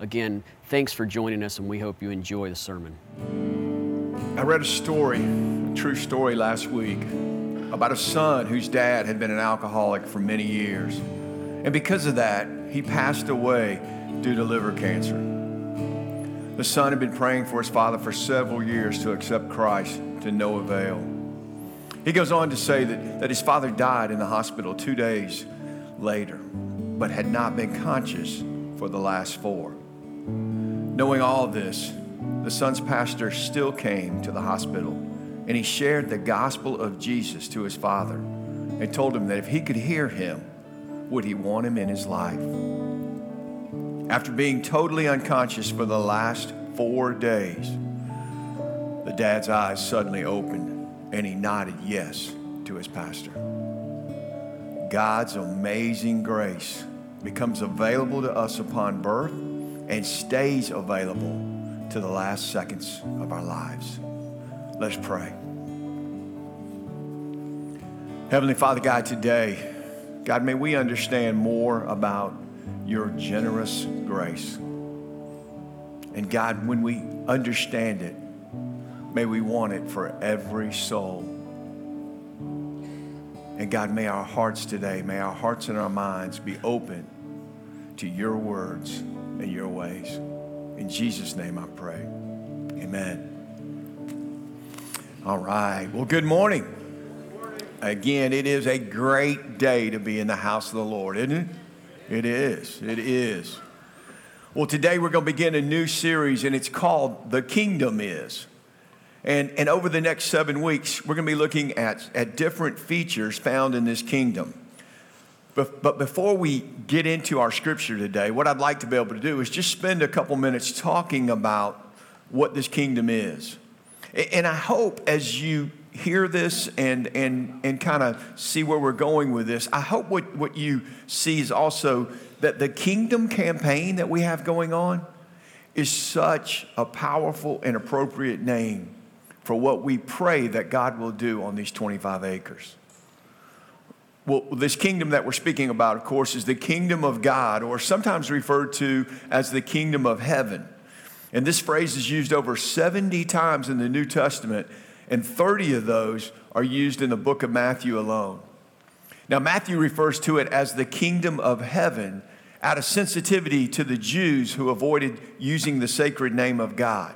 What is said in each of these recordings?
Again, thanks for joining us, and we hope you enjoy the sermon. I read a story, a true story last week, about a son whose dad had been an alcoholic for many years. And because of that, he passed away due to liver cancer. The son had been praying for his father for several years to accept Christ to no avail. He goes on to say that, that his father died in the hospital two days later, but had not been conscious for the last four. Knowing all this, the son's pastor still came to the hospital and he shared the gospel of Jesus to his father and told him that if he could hear him, would he want him in his life? After being totally unconscious for the last four days, the dad's eyes suddenly opened and he nodded yes to his pastor. God's amazing grace becomes available to us upon birth and stays available to the last seconds of our lives. Let's pray. Heavenly Father God, today, God, may we understand more about your generous grace. And God, when we understand it, may we want it for every soul. And God, may our hearts today, may our hearts and our minds be open to your words and your ways. In Jesus' name I pray. Amen. All right. Well, good morning. Again, it is a great day to be in the house of the Lord, isn't it? It is. It is. Well, today we're going to begin a new series, and it's called The Kingdom Is. And, and over the next seven weeks, we're going to be looking at, at different features found in this kingdom. But, before we get into our scripture today, what I'd like to be able to do is just spend a couple minutes talking about what this kingdom is. And I hope as you hear this and, and, and kind of see where we're going with this, I hope what, what you see is also that the kingdom campaign that we have going on is such a powerful and appropriate name for what we pray that God will do on these 25 acres. Well, this kingdom that we're speaking about, of course, is the kingdom of God, or sometimes referred to as the kingdom of heaven. And this phrase is used over 70 times in the New Testament, and 30 of those are used in the book of Matthew alone. Now, Matthew refers to it as the kingdom of heaven out of sensitivity to the Jews who avoided using the sacred name of God.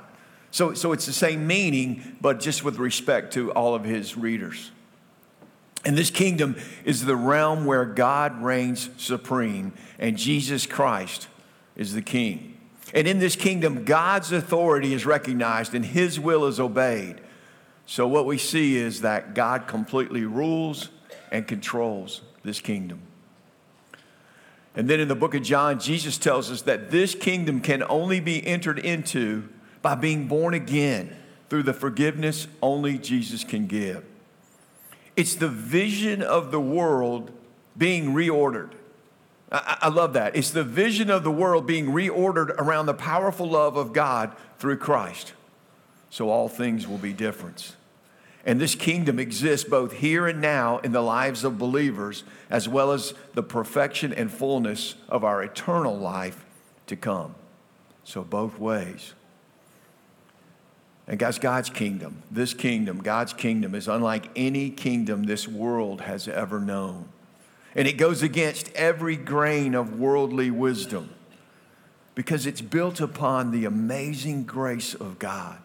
So, so it's the same meaning, but just with respect to all of his readers. And this kingdom is the realm where God reigns supreme and Jesus Christ is the king. And in this kingdom, God's authority is recognized and his will is obeyed. So, what we see is that God completely rules and controls this kingdom. And then in the book of John, Jesus tells us that this kingdom can only be entered into by being born again through the forgiveness only Jesus can give. It's the vision of the world being reordered. I, I, love that. It's the vision of the world being reordered around the powerful love of God through Christ. So all things will be different. And this kingdom exists both here and now in the lives of believers, as well as the perfection and fullness of our eternal life to come. So, both ways. And guys, God's kingdom, this kingdom, God's kingdom is unlike any kingdom this world has ever known. And it goes against every grain of worldly wisdom because it's built upon the amazing grace of God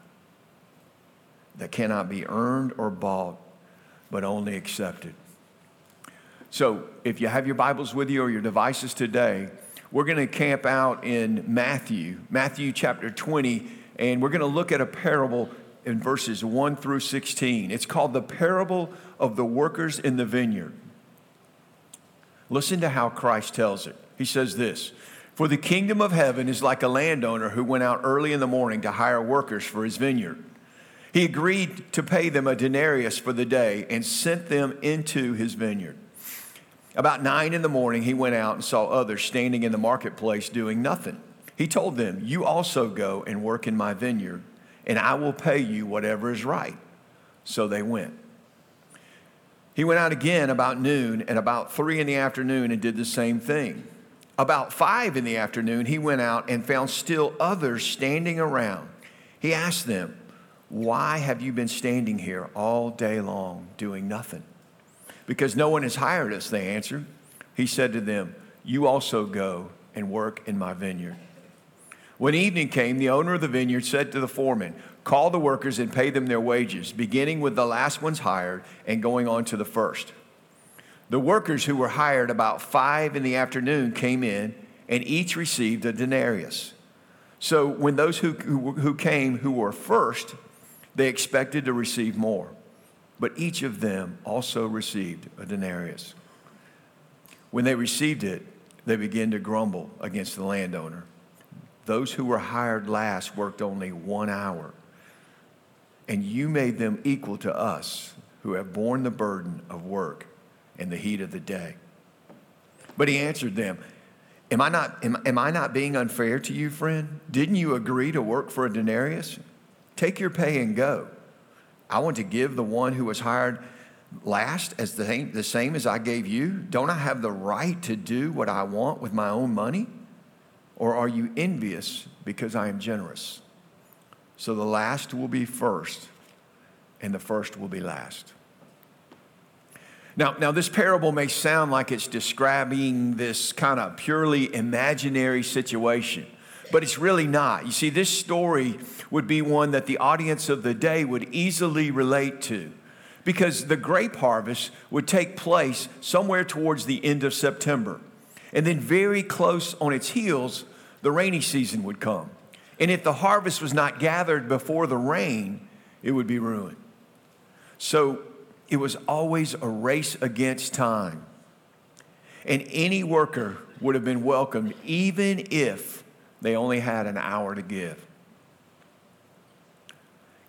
that cannot be earned or bought, but only accepted. So, if you have your Bibles with you or your devices today, we're going to camp out in Matthew, Matthew chapter 20 and we're going to look at a parable in verses 1 through 16. It's called the parable of the workers in the vineyard. Listen to how Christ tells it. He says this For the kingdom of heaven is like a landowner who went out early in the morning to hire workers for his vineyard. He agreed to pay them a denarius for the day and sent them into his vineyard. About nine in the morning, he went out and saw others standing in the marketplace doing nothing. He told them, You also go and work in my vineyard, and I will pay you whatever is right. So they went. He went out again about noon and about three in the afternoon and did the same thing. About five in the afternoon, he went out and found still others standing around. He asked them, Why have you been standing here all day long doing nothing? Because no one has hired us, they answered. He said to them, You also go and work in my vineyard. When evening came, the owner of the vineyard said to the foreman, Call the workers and pay them their wages, beginning with the last ones hired and going on to the first. The workers who were hired about five in the afternoon came in, and each received a denarius. So when those who, who, who, came who were first, they expected to receive more. But each of them also received a denarius. When they received it, they began to grumble against the landowner. Those who were hired last worked only one hour, and you made them equal to us who have borne the burden of work in the heat of the day. But he answered them, Am I not, am, am I not being unfair to you, friend? Didn't you agree to work for a denarius? Take your pay and go. I want to give the one who was hired last as the same, the same as I gave you. Don't I have the right to do what I want with my own money? Or are you envious because I am generous? So the last will be first, and the first will be last. Now, now, this parable may sound like it's describing this kind of purely imaginary situation, but it's really not. You see, this story would be one that the audience of the day would easily relate to because the grape harvest would take place somewhere towards the end of September. And then, very close on its heels, the rainy season would come. And if the harvest was not gathered before the rain, it would be ruined. So, it was always a race against time. And any worker would have been welcomed even if they only had an hour to give.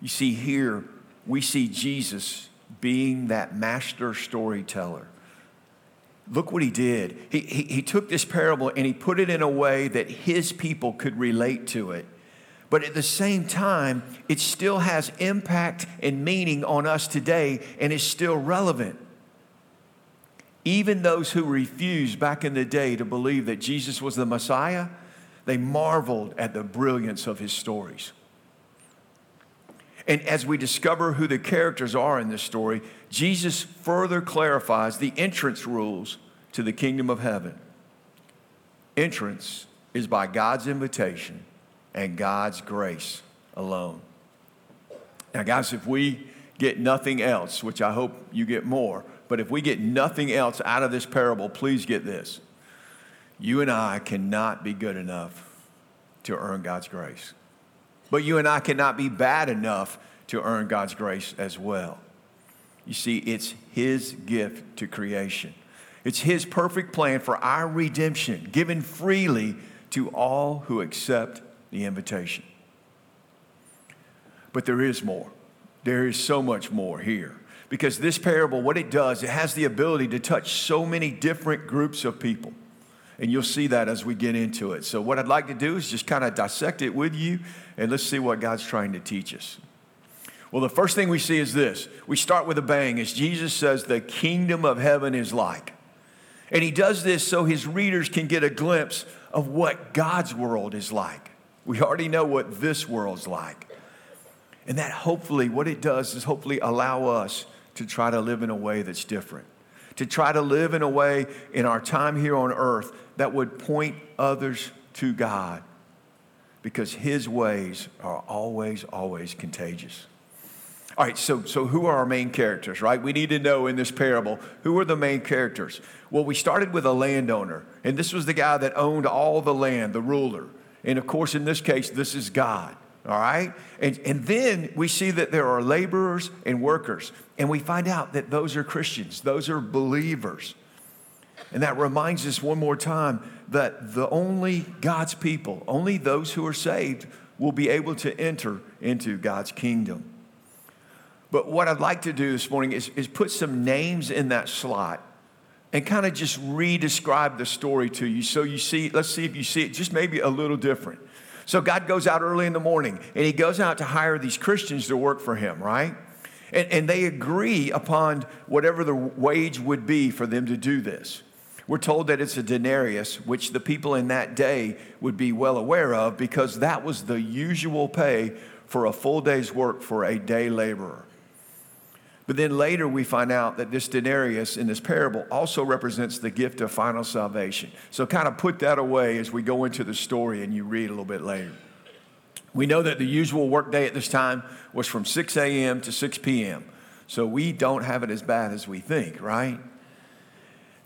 You see, here we see Jesus being that master storyteller. Look what he did. He, he, he, took this parable and he put it in a way that his people could relate to it. But at the same time, it still has impact and meaning on us today and is still relevant. Even those who refused back in the day to believe that Jesus was the Messiah, they marveled at the brilliance of his stories. And as we discover who the characters are in this story, Jesus further clarifies the entrance rules to the kingdom of heaven. Entrance is by God's invitation and God's grace alone. Now, guys, if we get nothing else, which I hope you get more, but if we get nothing else out of this parable, please get this. You and I cannot be good enough to earn God's grace. But you and I cannot be bad enough to earn God's grace as well. You see, it's His gift to creation. It's His perfect plan for our redemption, given freely to all who accept the invitation. But there is more. There is so much more here. Because this parable, what it does, it has the ability to touch so many different groups of people. And you'll see that as we get into it. So, what I'd like to do is just kind of dissect it with you, and let's see what God's trying to teach us. Well, the first thing we see is this we start with a bang as Jesus says, The kingdom of heaven is like. And he does this so his readers can get a glimpse of what God's world is like. We already know what this world's like. And that hopefully, what it does is hopefully allow us to try to live in a way that's different, to try to live in a way in our time here on earth that would point others to God because His ways are always, always contagious. All right, so, so who are our main characters, right? We need to know in this parable who are the main characters. Well, we started with a landowner, and this was the guy that owned all the land, the ruler. And of course, in this case, this is God. All right? And, and then we see that there are laborers and workers. And we find out that those are Christians, those are believers. And that reminds us one more time that the only God's people, only those who are saved, will be able to enter into God's kingdom. But what I'd like to do this morning is, is put some names in that slot and kind of just re-describe the story to you so you see, let's see if you see it just maybe a little different. So God goes out early in the morning and he goes out to hire these Christians to work for him, right? And, and they agree upon whatever the wage would be for them to do this. We're told that it's a denarius, which the people in that day would be well aware of because that was the usual pay for a full day's work for a day laborer. But then later we find out that this denarius in this parable also represents the gift of final salvation. So kind of put that away as we go into the story and you read a little bit later. We know that the usual workday at this time was from 6 a.m. to 6 p.m. So we don't have it as bad as we think, right?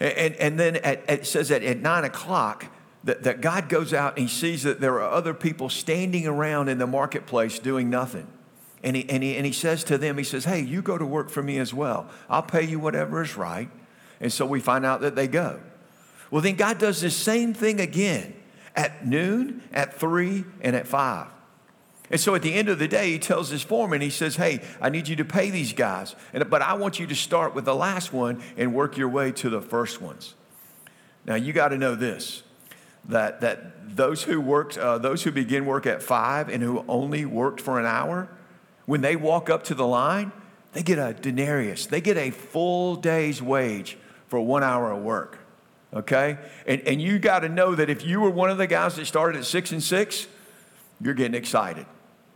And, and then at, it says that at 9 o'clock, that, that God goes out and he sees that there are other people standing around in the marketplace doing nothing. And he, and, he, and he says to them, he says, Hey, you go to work for me as well. I'll pay you whatever is right. And so we find out that they go. Well, then God does the same thing again at noon, at three, and at five. And so at the end of the day, he tells his foreman, he says, Hey, I need you to pay these guys, and, but I want you to start with the last one and work your way to the first ones. Now, you got to know this that, that those who worked, uh, those who begin work at five and who only worked for an hour, when they walk up to the line, they get a denarius. They get a full day's wage for one hour of work. Okay? And, and you got to know that if you were one of the guys that started at six and six, you're getting excited,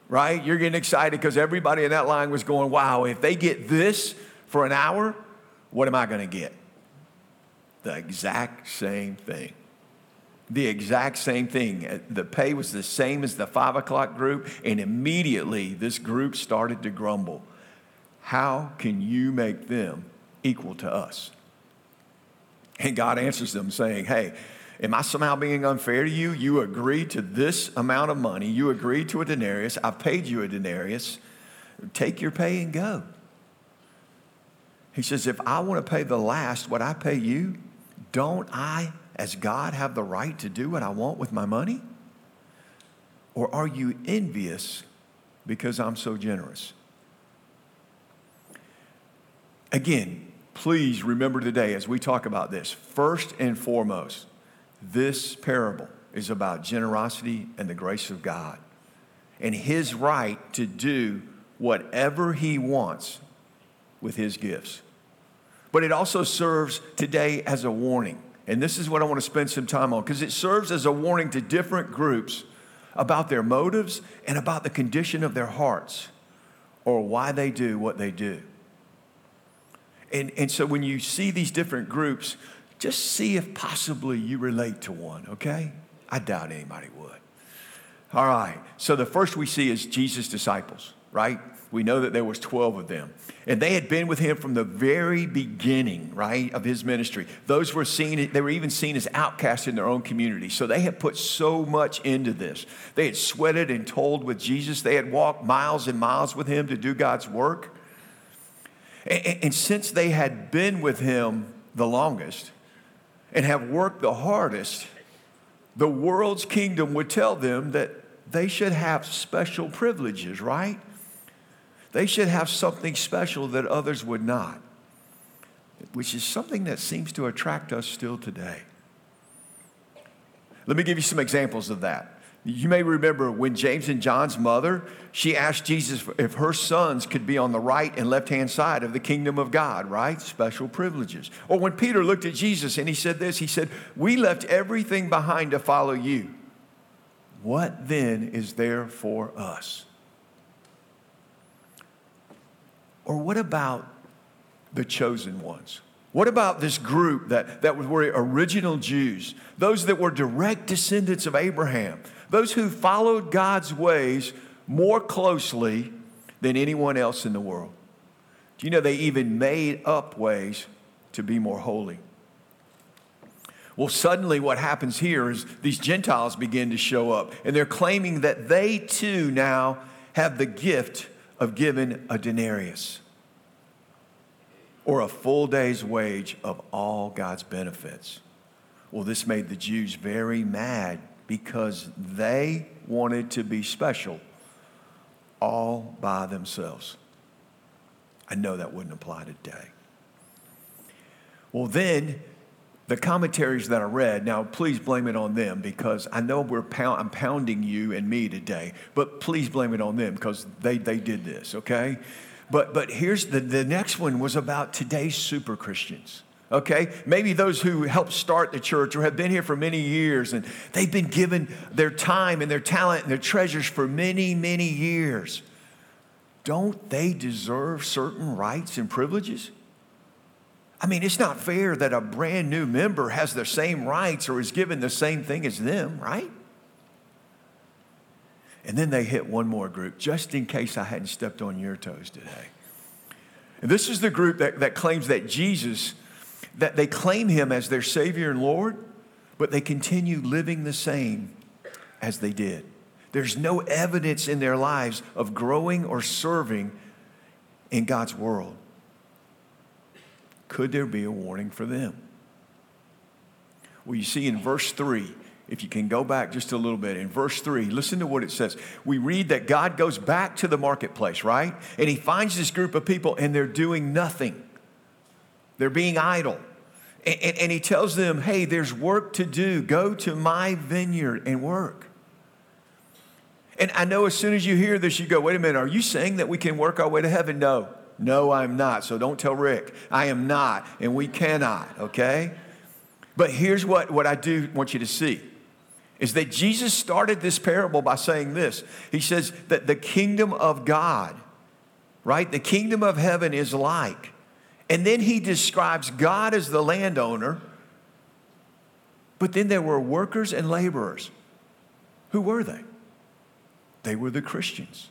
right? You're getting excited because everybody in that line was going, wow, if they get this for an hour, what am I going to get? The exact same thing the exact same thing. Uh, the pay was the same as the five o'clock group, and immediately this group started to grumble. How can you make them equal to us? And God answers them saying, Hey, am I somehow being unfair to you? You agreed to this amount of money, you agreed to a denarius, I've paid you a denarius. Take your pay and go. He says, If I want to pay the last what I pay you, don't I as God have the right to do what I want with my money? Or are you envious because I'm so generous? Again, please remember today as we talk about this, first and foremost, this parable is about generosity and the grace of God and his right to do whatever he wants with his gifts. But it also serves today as a warning and this is what I want to spend some time on because it serves as a warning to different groups about their motives and about the condition of their hearts or why they do what they do. And, and so when you see these different groups, just see if possibly you relate to one, okay? I doubt anybody would. All right, so the first we see is Jesus' disciples, right? We know that there was 12 of them. And they had been with him from the very beginning, right, of his ministry. Those were seen, they were even seen as outcasts in their own community. So they had put so much into this. They had sweated and toiled with Jesus. They had walked miles and miles with him to do God's work. And, and since they had been with him the longest and have worked the hardest, the world's kingdom would tell them that they should have special privileges, right? They should have something special that others would not, which is something that seems to attract us still today. Let me give you some examples of that. You may remember when James and John's mother, she asked Jesus if her sons could be on the right and left hand side of the kingdom of God, right? Special privileges. Or when Peter looked at Jesus and he said this, he said, We left everything behind to follow you. What then is there for us? Or what about the chosen ones? What about this group that, that were original Jews, those that were direct descendants of Abraham, those who followed God's ways more closely than anyone else in the world? Do you know they even made up ways to be more holy? Well, suddenly what happens here is these Gentiles begin to show up, and they're claiming that they too now have the gift of giving a denarius or a full day's wage of all God's benefits. Well, this made the Jews very mad because they wanted to be special all by themselves. I know that wouldn't apply today. Well, then the commentaries that I read, now please blame it on them because I know we're pound, I'm pounding you and me today, but please blame it on them because they, they did this, okay? But, but here's the, the next one was about today's super Christians. Okay, maybe those who helped start the church or have been here for many years and they've been given their time and their talent and their treasures for many, many years. Don't they deserve certain rights and privileges? I mean, it's not fair that a brand new member has the same rights or is given the same thing as them, right? And then they hit one more group, just in case I hadn't stepped on your toes today. And this is the group that, that claims that Jesus, that they claim him as their Savior and Lord, but they continue living the same as they did. There's no evidence in their lives of growing or serving in God's world. Could there be a warning for them? Well, you see in verse 3, if you can go back just a little bit, in verse 3, listen to what it says. We read that God goes back to the marketplace, right? And he finds this group of people and they're doing nothing, they're being idle. And, and, and he tells them, hey, there's work to do. Go to my vineyard and work. And I know as soon as you hear this, you go, wait a minute, are you saying that we can work our way to heaven? No. No, I'm not. So don't tell Rick. I am not, and we cannot, okay? But here's what, what I do want you to see is that Jesus started this parable by saying this. He says that the kingdom of God, right? The kingdom of heaven is like. And then he describes God as the landowner. But then there were workers and laborers. Who were they? They were the Christians.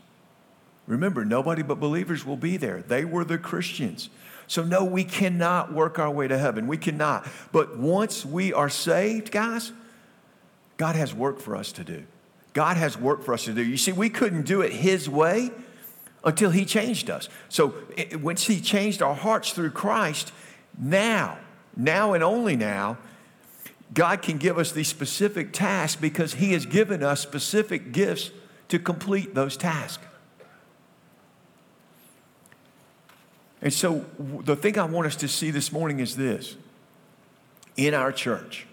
Remember, nobody but believers will be there. They were the Christians. So, no, we cannot work our way to heaven. We cannot. But once we are saved, guys, God has work for us to do. God has work for us to do. You see, we couldn't do it His way until He changed us. So, it, once He changed our hearts through Christ, now, now and only now, God can give us these specific tasks because He has given us specific gifts to complete those tasks. And so, the thing I want us to see this morning is this in our church,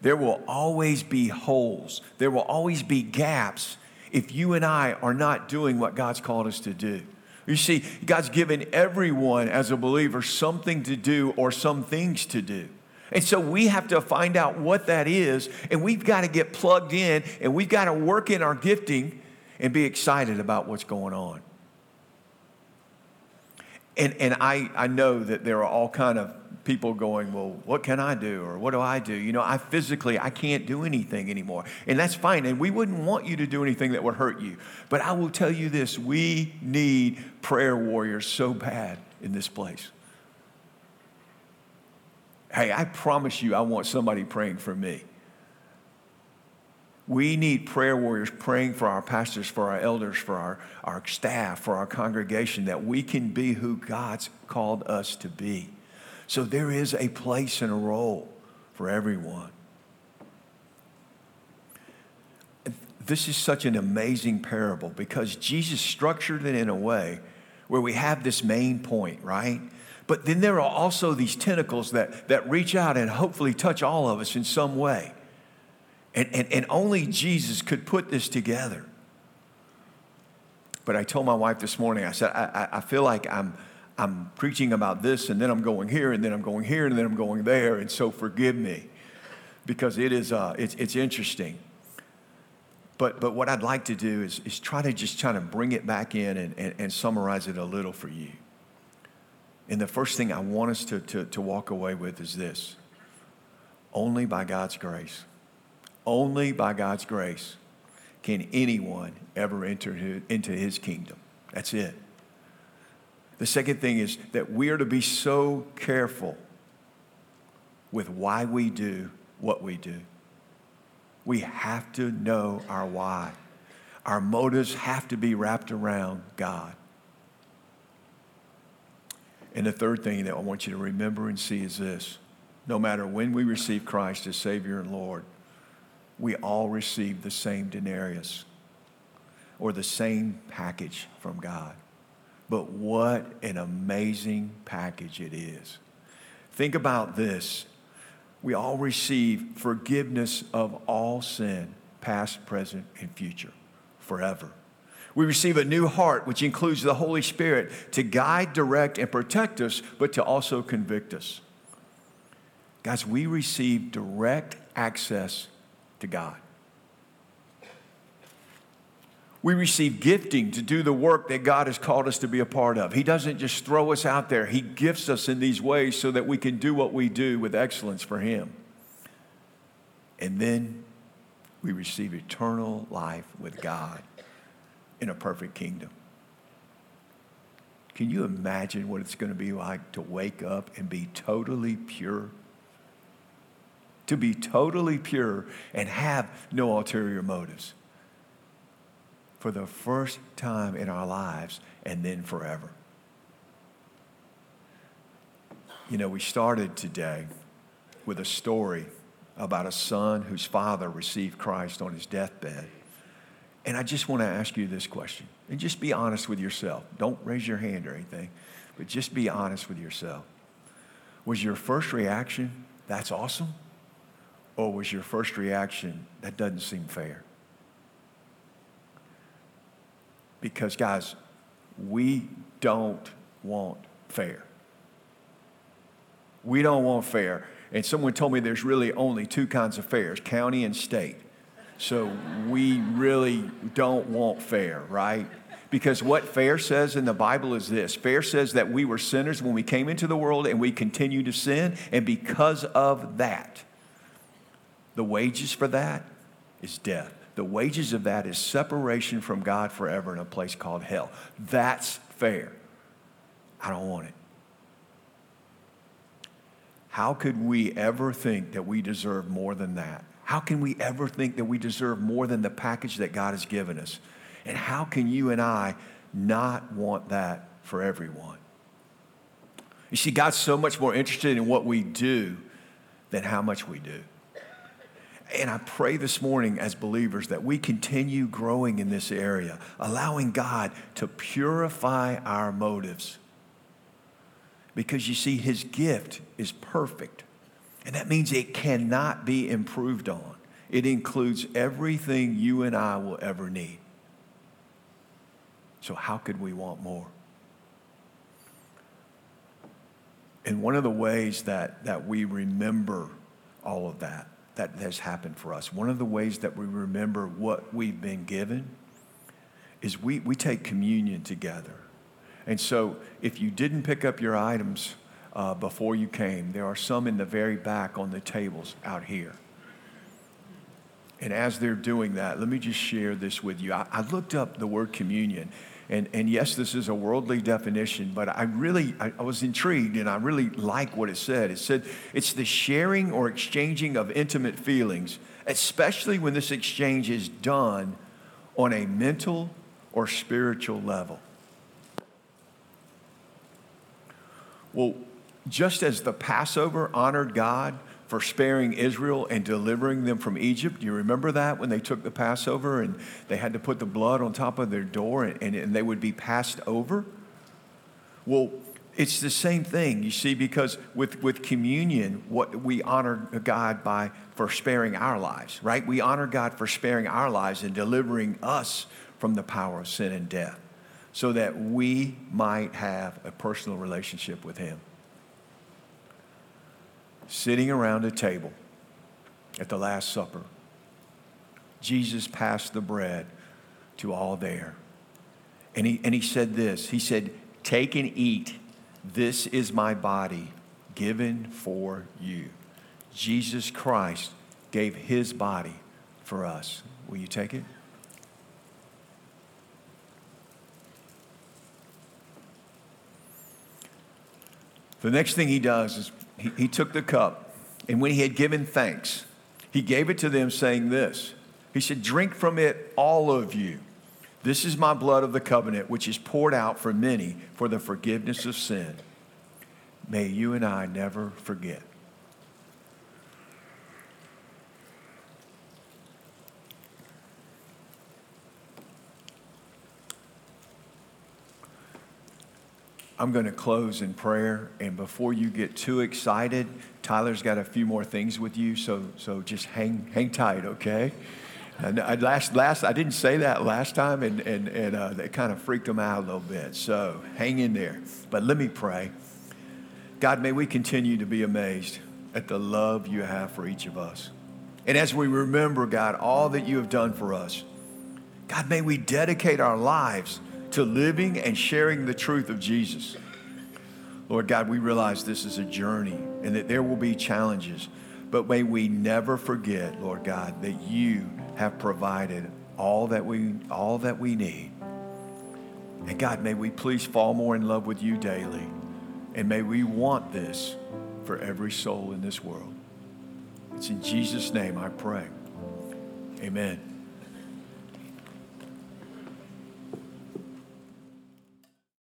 there will always be holes, there will always be gaps if you and I are not doing what God's called us to do. You see, God's given everyone as a believer something to do or some things to do. And so we have to find out what that is, and we've got to get plugged in, and we've got to work in our gifting and be excited about what's going on. And, and I, I know that there are all kind of people going, well, what can I do? Or what do I do? You know, I physically, I can't do anything anymore. And that's fine. And we wouldn't want you to do anything that would hurt you. But I will tell you this, we need prayer warriors so bad in this place. Hey, I promise you, I want somebody praying for me. We need prayer warriors praying for our pastors, for our elders, for our, our staff, for our congregation, that we can be who God's called us to be. So there is a place and a role for everyone. This is such an amazing parable because Jesus structured it in a way where we have this main point, right? But then there are also these tentacles that, that reach out and hopefully touch all of us in some way. And, and, and only Jesus could put this together. But I told my wife this morning, I said, I, I feel like I'm, I'm preaching about this, and then I'm going here, and then I'm going here, and then I'm going there, and so forgive me because it is uh, it's, it's interesting. But, but what I'd like to do is, is try to just try to bring it back in and, and, and summarize it a little for you. And the first thing I want us to, to, to walk away with is this only by God's grace only by God's grace can anyone ever enter into his kingdom. That's it. The second thing is that we are to be so careful with why we do what we do. We have to know our why. Our motives have to be wrapped around God. And the third thing that I want you to remember and see is this no matter when we receive Christ as Savior and Lord, we all receive the same denarius or the same package from God. But what an amazing package it is. Think about this. We all receive forgiveness of all sin, past, present, and future, forever. We receive a new heart, which includes the Holy Spirit to guide, direct, and protect us, but to also convict us. Guys, we receive direct access to God. We receive gifting to do the work that God has called us to be a part of. He doesn't just throw us out there, He gifts us in these ways so that we can do what we do with excellence for Him. And then we receive eternal life with God in a perfect kingdom. Can you imagine what it's going to be like to wake up and be totally pure? To be totally pure and have no ulterior motives for the first time in our lives and then forever. You know, we started today with a story about a son whose father received Christ on his deathbed. And I just want to ask you this question. And just be honest with yourself. Don't raise your hand or anything, but just be honest with yourself. Was your first reaction, that's awesome? Or was your first reaction, that doesn't seem fair? Because, guys, we don't want fair. We don't want fair. And someone told me there's really only two kinds of fairs county and state. So we really don't want fair, right? Because what fair says in the Bible is this fair says that we were sinners when we came into the world and we continue to sin. And because of that, the wages for that is death. The wages of that is separation from God forever in a place called hell. That's fair. I don't want it. How could we ever think that we deserve more than that? How can we ever think that we deserve more than the package that God has given us? And how can you and I not want that for everyone? You see, God's so much more interested in what we do than how much we do. And I pray this morning as believers that we continue growing in this area, allowing God to purify our motives. Because you see, His gift is perfect. And that means it cannot be improved on. It includes everything you and I will ever need. So, how could we want more? And one of the ways that, that we remember all of that that has happened for us. One of the ways that we remember what we've been given is we, we take communion together. And so if you didn't pick up your items uh, before you came, there are some in the very back on the tables out here. And as they're doing that, let me just share this with you. I, I looked up the word communion. And, and yes, this is a worldly definition, but I really, I, I was intrigued and I really like what it said. It said it's the sharing or exchanging of intimate feelings, especially when this exchange is done on a mental or spiritual level. Well, just as the Passover honored God for sparing Israel and delivering them from Egypt. You remember that when they took the Passover and they had to put the blood on top of their door and, and, and they would be passed over? Well, it's the same thing, you see, because with, with communion, what we honor God by for sparing our lives, right? We honor God for sparing our lives and delivering us from the power of sin and death so that we might have a personal relationship with Him sitting around a table at the Last Supper. Jesus passed the bread to all there. And he, and he said this He said, Take and eat. This is my body given for you. Jesus Christ gave his body for us. Will you take it? The next thing he does is he, took the cup, and when he had given thanks, he gave it to them, saying this He said, Drink from it, all of you. This is my blood of the covenant, which is poured out for many for the forgiveness of sin. may you and I never forget. I'm going to close in prayer, and before you get too excited, Tyler's got a few more things with you, so, so just hang, hang tight, okay? And I, last, last, I didn't say that last time, and, and, and uh, it kind of freaked him out a little bit. So hang in there. But let me pray. God, may we continue to be amazed at the love you have for each of us. And as we remember, God, all that you have done for us, God, may we dedicate our lives to living and sharing the truth of Jesus. Lord God, we realize this is a journey and that there will be challenges, but may we never forget, Lord God, that you have provided all that we all that we need. And God, may we please fall more in love with you daily. And may we want this for every soul in this world. It's in Jesus' name I pray. Amen.